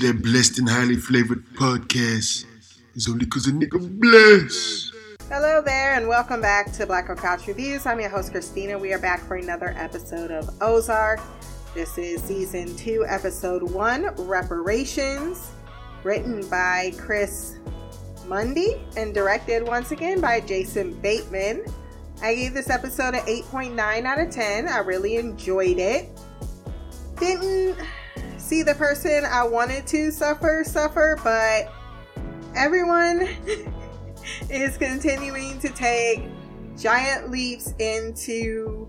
to that blessed and highly flavored podcast. It's only because a nigga blessed. Hello there, and welcome back to Black Girl Couch Reviews. I'm your host, Christina. We are back for another episode of Ozark. This is season two, episode one Reparations, written by Chris Mundy and directed once again by Jason Bateman. I gave this episode an 8.9 out of 10. I really enjoyed it. Didn't see the person I wanted to suffer, suffer, but everyone is continuing to take giant leaps into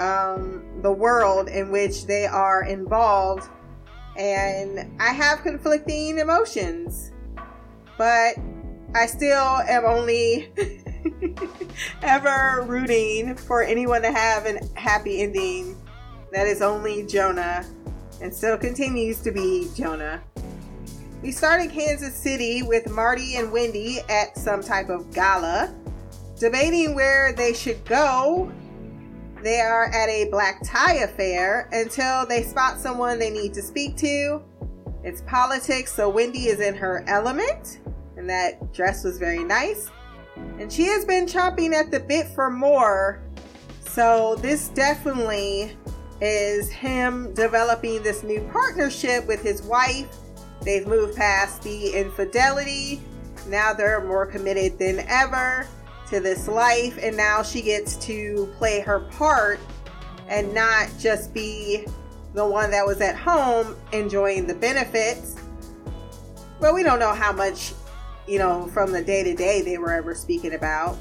um, the world in which they are involved. And I have conflicting emotions, but I still am only ever rooting for anyone to have a happy ending. That is only Jonah and still continues to be Jonah. We start in Kansas City with Marty and Wendy at some type of gala, debating where they should go. They are at a black tie affair until they spot someone they need to speak to. It's politics, so Wendy is in her element, and that dress was very nice. And she has been chomping at the bit for more, so this definitely is him developing this new partnership with his wife. They've moved past the infidelity. Now they're more committed than ever to this life, and now she gets to play her part and not just be the one that was at home enjoying the benefits. But we don't know how much, you know, from the day to day they were ever speaking about.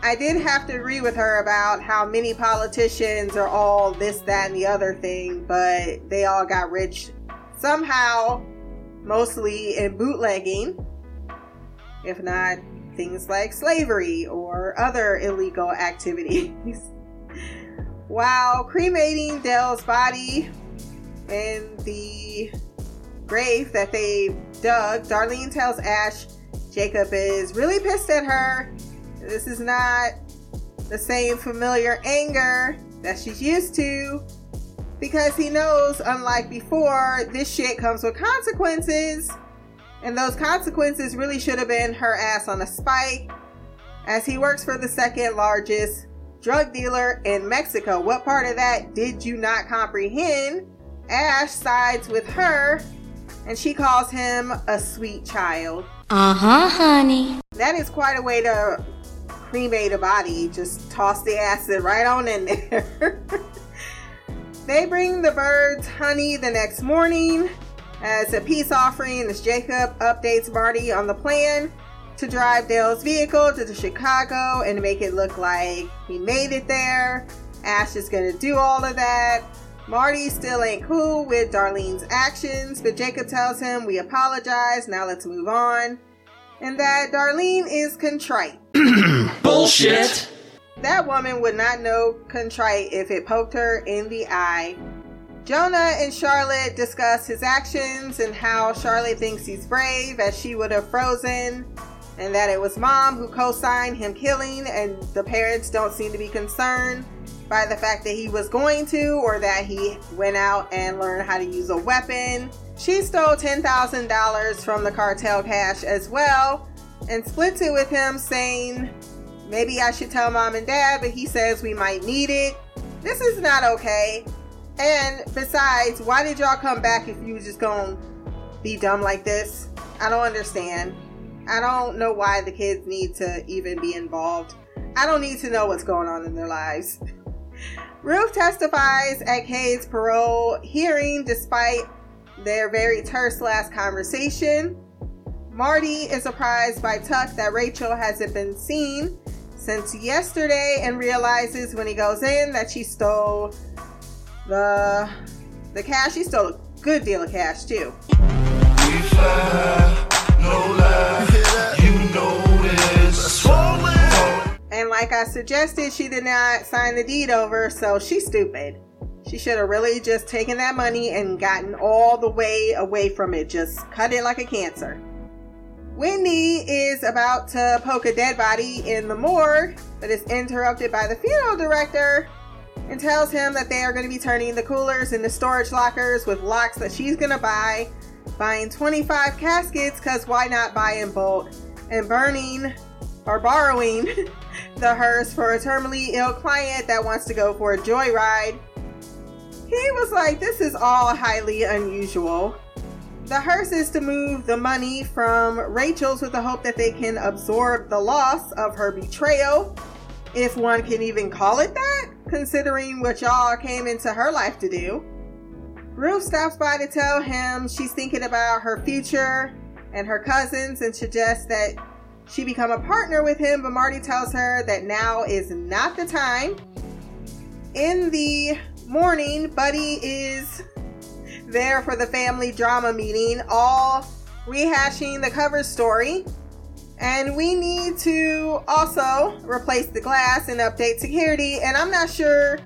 I did have to agree with her about how many politicians are all this, that, and the other thing, but they all got rich somehow, mostly in bootlegging, if not things like slavery or other illegal activities. While cremating Del's body in the grave that they dug, Darlene tells Ash Jacob is really pissed at her this is not the same familiar anger that she's used to because he knows, unlike before, this shit comes with consequences. And those consequences really should have been her ass on a spike as he works for the second largest drug dealer in Mexico. What part of that did you not comprehend? Ash sides with her and she calls him a sweet child. Uh huh, honey. That is quite a way to cremate a body, just toss the acid right on in there. they bring the Byrdes honey the next morning as a peace offering as Jacob updates Marty on the plan to drive Del's vehicle to the Chicago and make it look like he made it there. Ash is gonna do all of that. Marty still ain't cool with Darlene's actions, but Jacob tells him, We apologize, now let's move on. And that Darlene is contrite. Bullshit. That woman would not know contrite if it poked her in the eye. Jonah and Charlotte discuss his actions and how Charlotte thinks he's brave as she would have frozen, and that it was mom who co signed him killing, and the parents don't seem to be concerned by the fact that he was going to or that he went out and learned how to use a weapon. She stole $10,000 from the cartel cash as well and splits it with him, saying, Maybe I should tell mom and dad, but he says we might need it. This is not okay. And besides, why did y'all come back if you was just gonna be dumb like this? I don't understand. I don't know why the kids need to even be involved. I don't need to know what's going on in their lives. Ruth testifies at Cade's parole hearing despite their very terse last conversation. Marty is surprised by Tuck that Rachel hasn't been seen since yesterday and realizes when he goes in that she stole the the cash. She stole a good deal of cash too. And like I suggested, she did not sign the deed over, so she's stupid. She should have really just taken that money and gotten all the way away from it. Just cut it like a cancer. Wendy is about to poke a dead body in the morgue, but is interrupted by the funeral director and tells him that they are going to be turning the coolers into storage lockers with locks that she's going to buy buying 25 caskets because why not buy in bulk, and burning or borrowing the hearse for a terminally ill client that wants to go for a joyride. He was like, This is all highly unusual. The hearse is to move the money from Rachel's with the hope that they can absorb the loss of her betrayal, if one can even call it that, considering what y'all came into her life to do. Ruth stops by to tell him she's thinking about her future and her cousins and suggests that she become a partner with him, but Marty tells her that now is not the time. In the morning, Buddy is there for the family drama meeting, all rehashing the cover story. And we need to also replace the glass and update security. And I'm not sure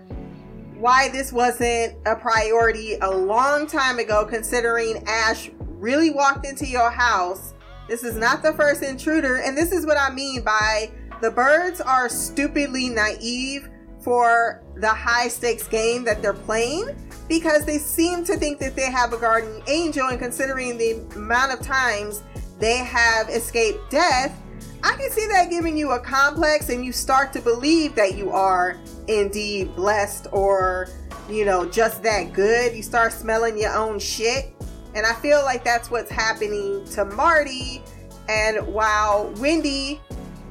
why this wasn't a priority a long time ago, considering Ash really walked into your house. This is not the first intruder. And this is what I mean by the Byrdes are stupidly naive for the high stakes game that they're playing because they seem to think that they have a guardian angel and considering the amount of times they have escaped death i can see that giving you a complex and you start to believe that you are indeed blessed or you know just that good. You start smelling your own shit. And i feel like that's what's happening to marty. And while wendy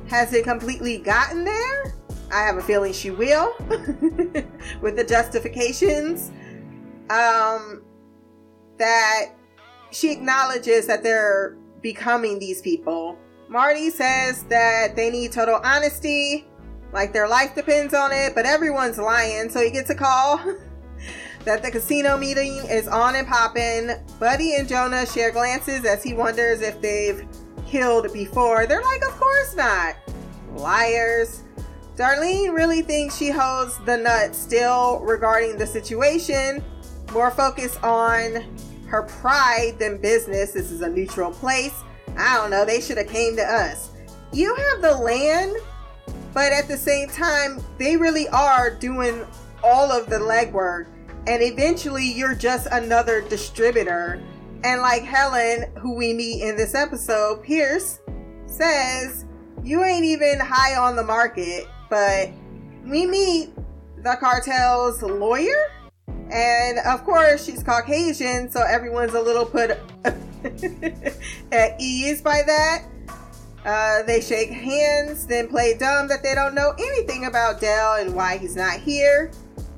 hasn't completely gotten there I have a feeling she will with the justifications um, that she acknowledges that they're becoming these people. Marty says that they need total honesty, like their life depends on it, but everyone's lying. So he gets a call that the casino meeting is on and popping. Buddy and Jonah share glances as he wonders if they've killed before. They're like, of course not. Liars. Darlene really thinks she holds the nut still regarding the situation, more focus on her pride than business. This is a neutral place. I don't know, they should have came to us. You have the land, but at the same time, they really are doing all of the legwork. And eventually, you're just another distributor. And like Helen, who we meet in this episode, Pierce says, You ain't even high on the market but we meet the cartel's lawyer. And of course, she's Caucasian, so everyone's a little put at ease by that. Uh, they shake hands, then play dumb that they don't know anything about Del and why he's not here.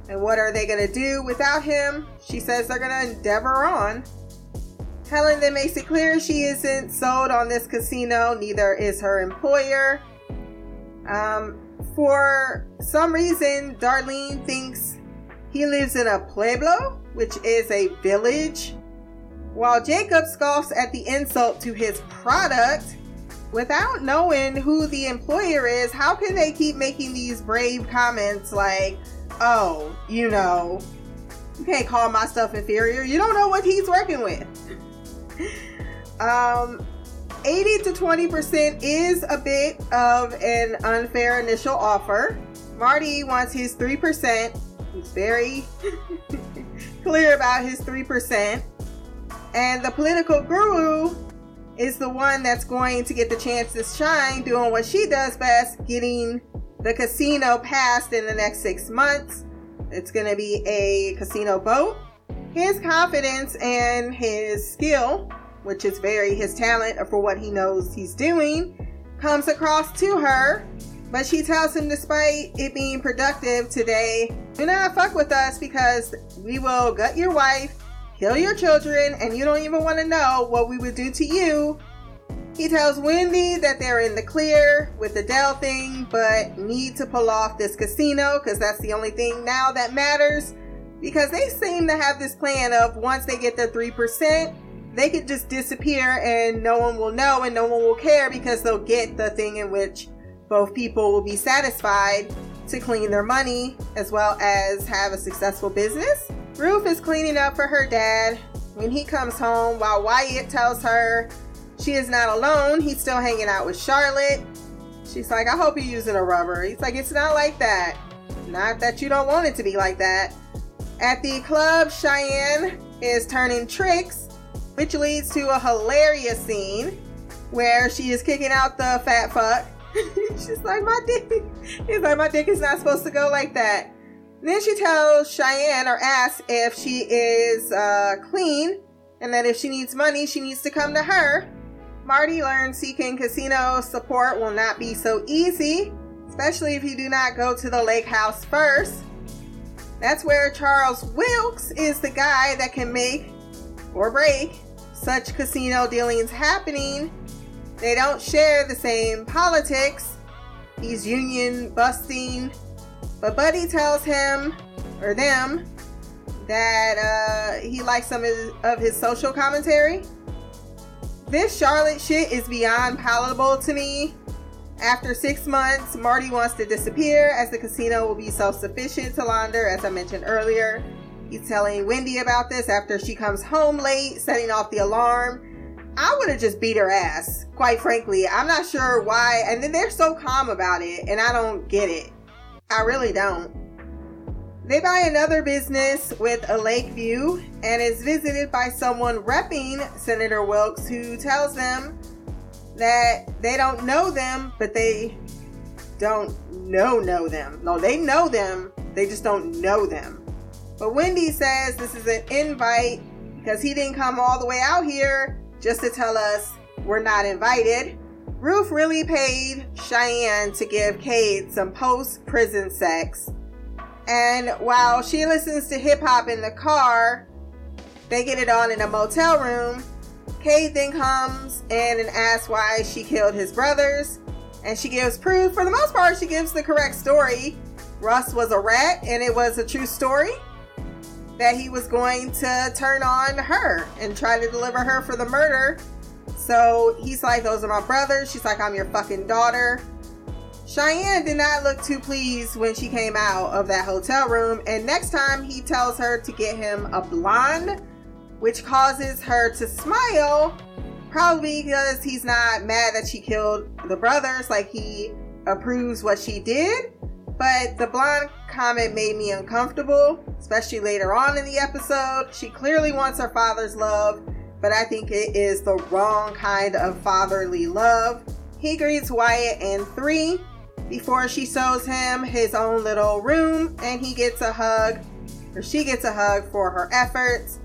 And what are they going to do without him? She says they're going to endeavor on. Helen then makes it clear she isn't sold on this casino, neither is her employer. Um, for some reason, Darlene thinks he lives in a pueblo, which is a village, while Jacob scoffs at the insult to his product. Without knowing who the employer is, how can they keep making these brave comments like, oh, you know, you can't call my stuff inferior. You don't know what he's working with. um, 80 to 20% is a bit of an unfair initial offer. Marty wants his 3%. He's very clear about his 3%. And the political guru is the one that's going to get the chance to shine doing what she does best, getting the casino passed in the next six months. It's going to be a casino boat. His confidence and his skill which is very his talent for what he knows he's doing, comes across to her. But she tells him, despite it being productive today, do not fuck with us because we will gut your wife, kill your children, and you don't even want to know what we would do to you. He tells Wendy that they're in the clear with the Del thing, but need to pull off this casino because that's the only thing now that matters. Because they seem to have this plan of once they get their 3%, they could just disappear and no one will know and no one will care because they'll get the thing in which both people will be satisfied to clean their money as well as have a successful business. Ruth is cleaning up for her dad when he comes home while Wyatt tells her she is not alone. He's still hanging out with Charlotte. She's like, I hope you're using a rubber. He's like, it's not like that. Not that you don't want it to be like that. At the club, Cheyenne is turning tricks which leads to a hilarious scene where she is kicking out the fat fuck. She's like, my dick. He's like, my dick is not supposed to go like that. then she tells Cheyenne or asks if she is uh, clean and that if she needs money, she needs to come to her. Marty learns seeking casino support will not be so easy, especially if you do not go to the lake house first. That's where Charles Wilkes is the guy that can make or break such casino dealings happening. They don't share the same politics. He's union busting. But Buddy tells him, or them, that uh, he likes some of his, of his social commentary. This Charlotte shit is beyond palatable to me. After six months, Marty wants to disappear as the casino will be self sufficient to launder, as I mentioned earlier. He's telling Wendy about this after she comes home late, setting off the alarm. I would have just beat her ass, quite frankly. I'm not sure why. And then they're so calm about it, and I don't get it. I really don't. They buy another business with a lake view and is visited by someone repping Senator Wilkes who tells them that they don't know them, but they don't know know them. No, they know them, they just don't know them. But Wendy says this is an invite because he didn't come all the way out here just to tell us we're not invited. Ruth really paid Cheyenne to give Cade some post prison sex and while she listens to hip hop in the car, they get it on in a motel room. Cade then comes in and asks why she killed his brothers. And she gives proof. For the most part, she gives the correct story. Russ was a rat, and it was a true story that he was going to turn on her and try to deliver her for the murder. So he's like, Those are my brothers. She's like, I'm your fucking daughter. Cheyenne did not look too pleased when she came out of that hotel room, and next time he tells her to get him a blonde, which causes her to smile, probably because he's not mad that she killed the brothers, like he approves what she did. But the blonde comment made me uncomfortable, especially later on in the episode. She clearly wants her father's love, but I think it is the wrong kind of fatherly love. He greets Wyatt and three before she shows him his own little room and he gets a hug, or she gets a hug for her efforts.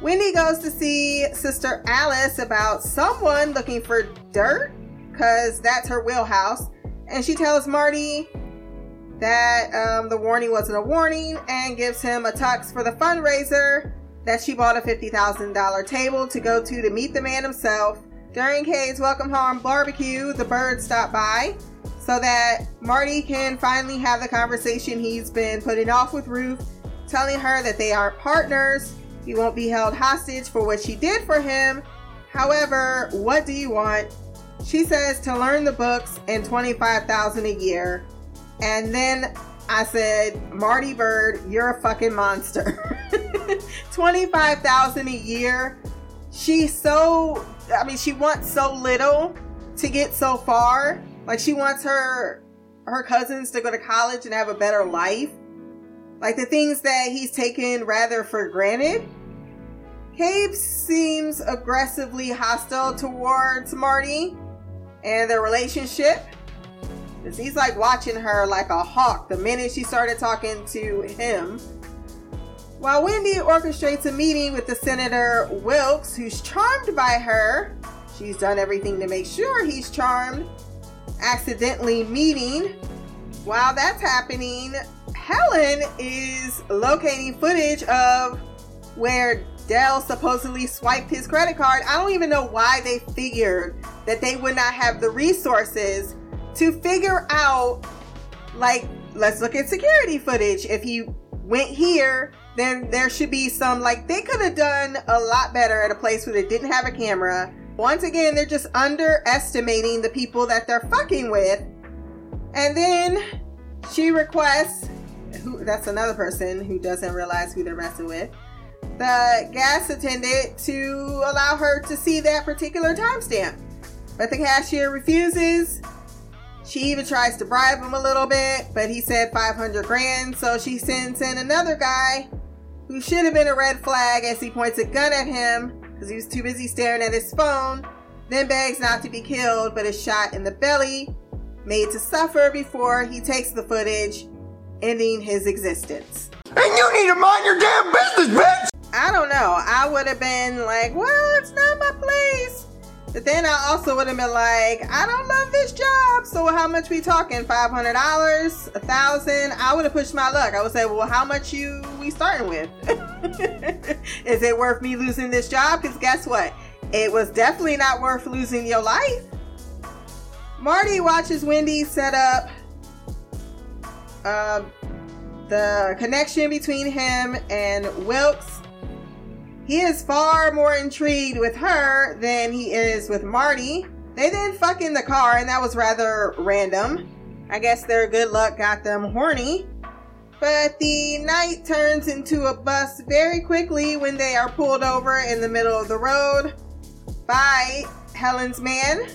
Wendy goes to see Sister Alice about someone looking for dirt, because that's her wheelhouse. And she tells Marty that um, the warning wasn't a warning and gives him a tux for the fundraiser that she bought a $50,000 table to go to to meet the man himself. During Cade's welcome home barbecue, the Byrdes stop by so that Marty can finally have the conversation he's been putting off with Ruth, telling her that they aren't partners. He won't be held hostage for what she did for him. However, what do you want? She says to learn the books and 25,000 a year. And then I said, "Marty Byrde, you're a fucking monster." 25,000 a year. She's so I mean, she wants so little to get so far like she wants her her cousins to go to college and have a better life. Like the things that he's taken rather for granted. Cade seems aggressively hostile towards Marty and their relationship. Cause he's like watching her like a hawk the minute she started talking to him. While Wendy orchestrates a meeting with the Senator Wilkes, who's charmed by her, she's done everything to make sure he's charmed accidentally meeting. While that's happening, Helen is locating footage of where Del supposedly swiped his credit card. I don't even know why they figured that they would not have the resources to figure out, like, let's look at security footage. If he went here, then there should be some, like, they could have done a lot better at a place where they didn't have a camera once again, they're just underestimating the people that they're fucking with. And then she requests, who, that's another person who doesn't realize who they're messing with, the gas attendant to allow her to see that particular timestamp. But the cashier refuses. She even tries to bribe him a little bit, but he said 500 grand. So she sends in another guy who should have been a red flag as he points a gun at him because he was too busy staring at his phone. Then begs not to be killed, but is shot in the belly, made to suffer before he takes the footage, ending his existence. And you need to mind your damn business, bitch! I don't know. I would have been like, well, it's not my place. But then I also would have been like, I don't love this job. So how much we talking? Five hundred dollars, a thousand? I would have pushed my luck. I would say, well, how much you we starting with? Is it worth me losing this job? Because guess what? It was definitely not worth losing your life. Marty watches Wendy set up uh, the connection between him and Wilkes he is far more intrigued with her than he is with Marty. They then fuck in the car, and that was rather random. I guess their good luck got them horny. But the night turns into a bust very quickly when they are pulled over in the middle of the road by Helen's man,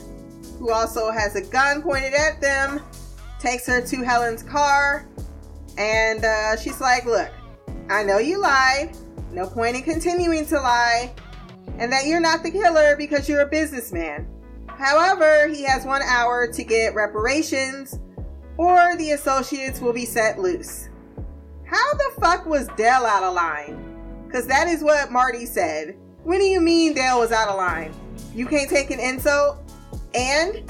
who also has a gun pointed at them, takes her to Helen's car, and uh, she's like, Look, I know you lied. No point in continuing to lie, and that you're not the killer because you're a businessman. However, he has one hour to get reparations, or the associates will be set loose. How the fuck was Del out of line? Because that is what Marty said. What do you mean Del was out of line? You can't take an insult? And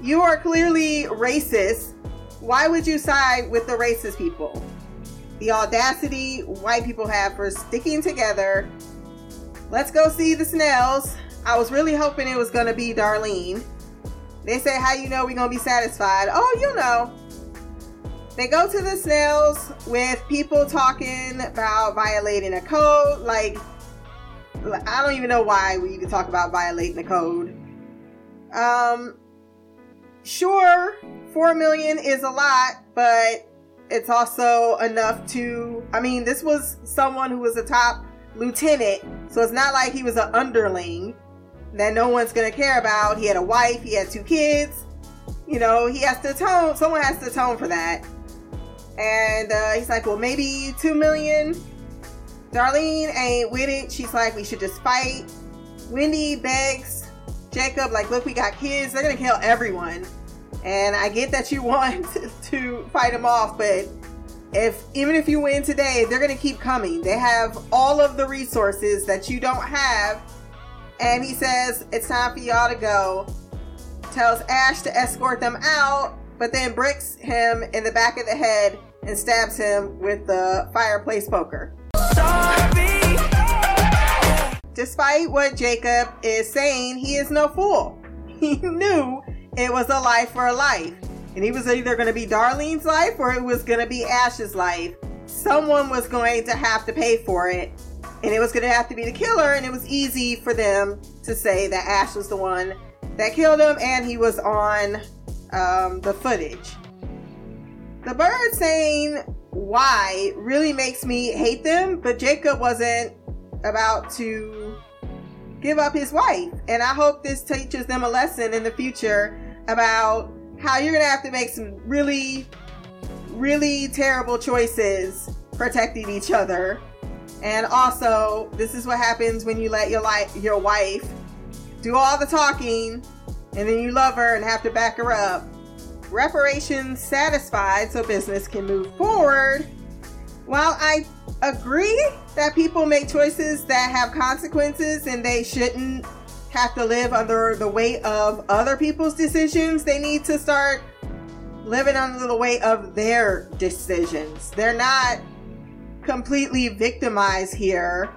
you are clearly racist. Why would you side with the racist people? The audacity white people have for sticking together. Let's go see the Snells. I was really hoping it was to be Darlene. They say, How you know we're to be satisfied? Oh, you know. They go to the Snells with people talking about violating a code. Like, I don't even know why we even talk about violating the code. Um, sure, four million is a lot, but it's also enough to I mean, this was someone who was a top lieutenant, so it's not like he was an underling that no one's gonna care about. He had a wife, he had two kids. You know, he has to atone. Someone has to atone for that. And uh, he's like, well, maybe two million. Darlene ain't with it. She's like, we should just fight. Wendy begs Jacob, like, look, we got kids. They're gonna kill everyone. And I get that you want to fight them off, but if even if you win today, they're going to keep coming. They have all of the resources that you don't have. And he says, It's time for y'all to go. Tells Ash to escort them out, but then bricks him in the back of the head and stabs him with the fireplace poker. Despite what Jacob is saying, he is no fool. He knew it was a life for a life. And it was either going to be Darlene's life or it was going to be Ash's life. Someone was going to have to pay for it. And it was going to have to be the killer. And it was easy for them to say that Ash was the one that killed him and he was on um, the footage. The bird saying why really makes me hate them, but Jacob wasn't about to give up his wife. And I hope this teaches them a lesson in the future about how you're going to have to make some really, really terrible choices protecting each other. And also, this is what happens when you let your life, your wife do all the talking and then you love her and have to back her up. Reparations satisfied so business can move forward. While I agree that people make choices that have consequences and they shouldn't have to live under the weight of other people's decisions. They need to start living under the weight of their decisions. They're not completely victimized here.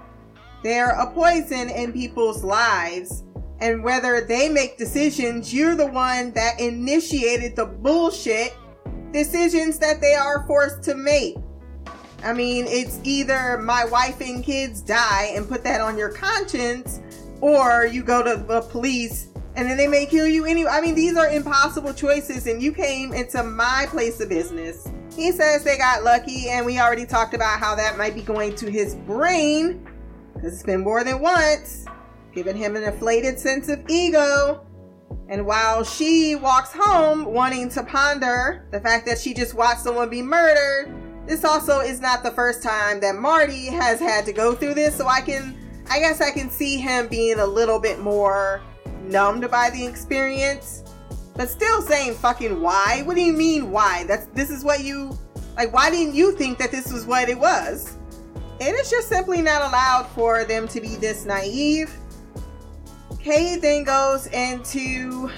They're a poison in people's lives. And whether they make decisions, you're the one that initiated the bullshit decisions that they are forced to make. I mean, it's either my wife and kids die and put that on your conscience, or you go to the police and then they may kill you anyway. I mean, these are impossible choices, and you came into my place of business. He says they got lucky, and we already talked about how that might be going to his brain because it's been more than once, giving him an inflated sense of ego. And while she walks home wanting to ponder the fact that she just watched someone be murdered, this also is not the first time that Marty has had to go through this, so I can I guess I can see him being a little bit more numbed by the experience, but still saying fucking why? What do you mean why? That's this is what you like why didn't you think that this was what it was? And it's just simply not allowed for them to be this naive. Cade then goes into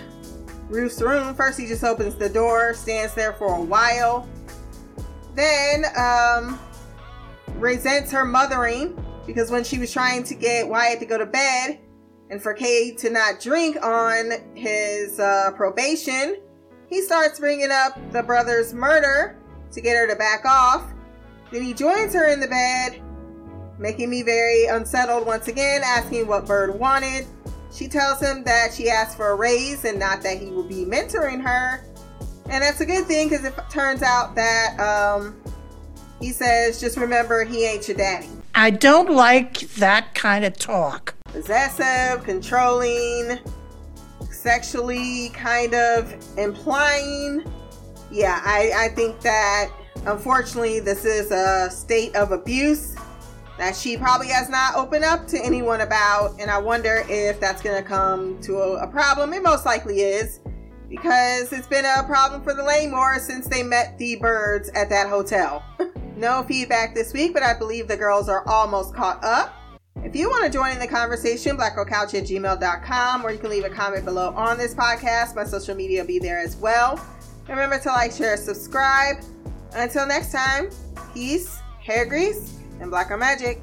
Ruth's room. First, he just opens the door, stands there for a while. Then, um, resents her mothering because when she was trying to get Wyatt to go to bed and for Cade to not drink on his uh, probation, he starts bringing up the brother's murder to get her to back off. Then he joins her in the bed, making me very unsettled once again, asking what Byrde wanted. She tells him that she asked for a raise and not that he will be mentoring her. And that's a good thing because it turns out that um, he says, just remember, he ain't your daddy. I don't like that kind of talk. Possessive, controlling, sexually kind of implying. Yeah, I, I think that unfortunately this is a state of abuse that she probably has not opened up to anyone about. And I wonder if that's going to come to a, a, problem. It most likely is because it's been a problem for the Langmore since they met the Byrdes at that hotel. no feedback this week, but I believe the girls are almost caught up. If you want to join in the conversation, blackgirlcouch at gmail.com, or you can leave a comment below on this podcast. My social media will be there as well. Remember to like, share, subscribe. Until next time, peace, hair grease, and Black Girl Magic.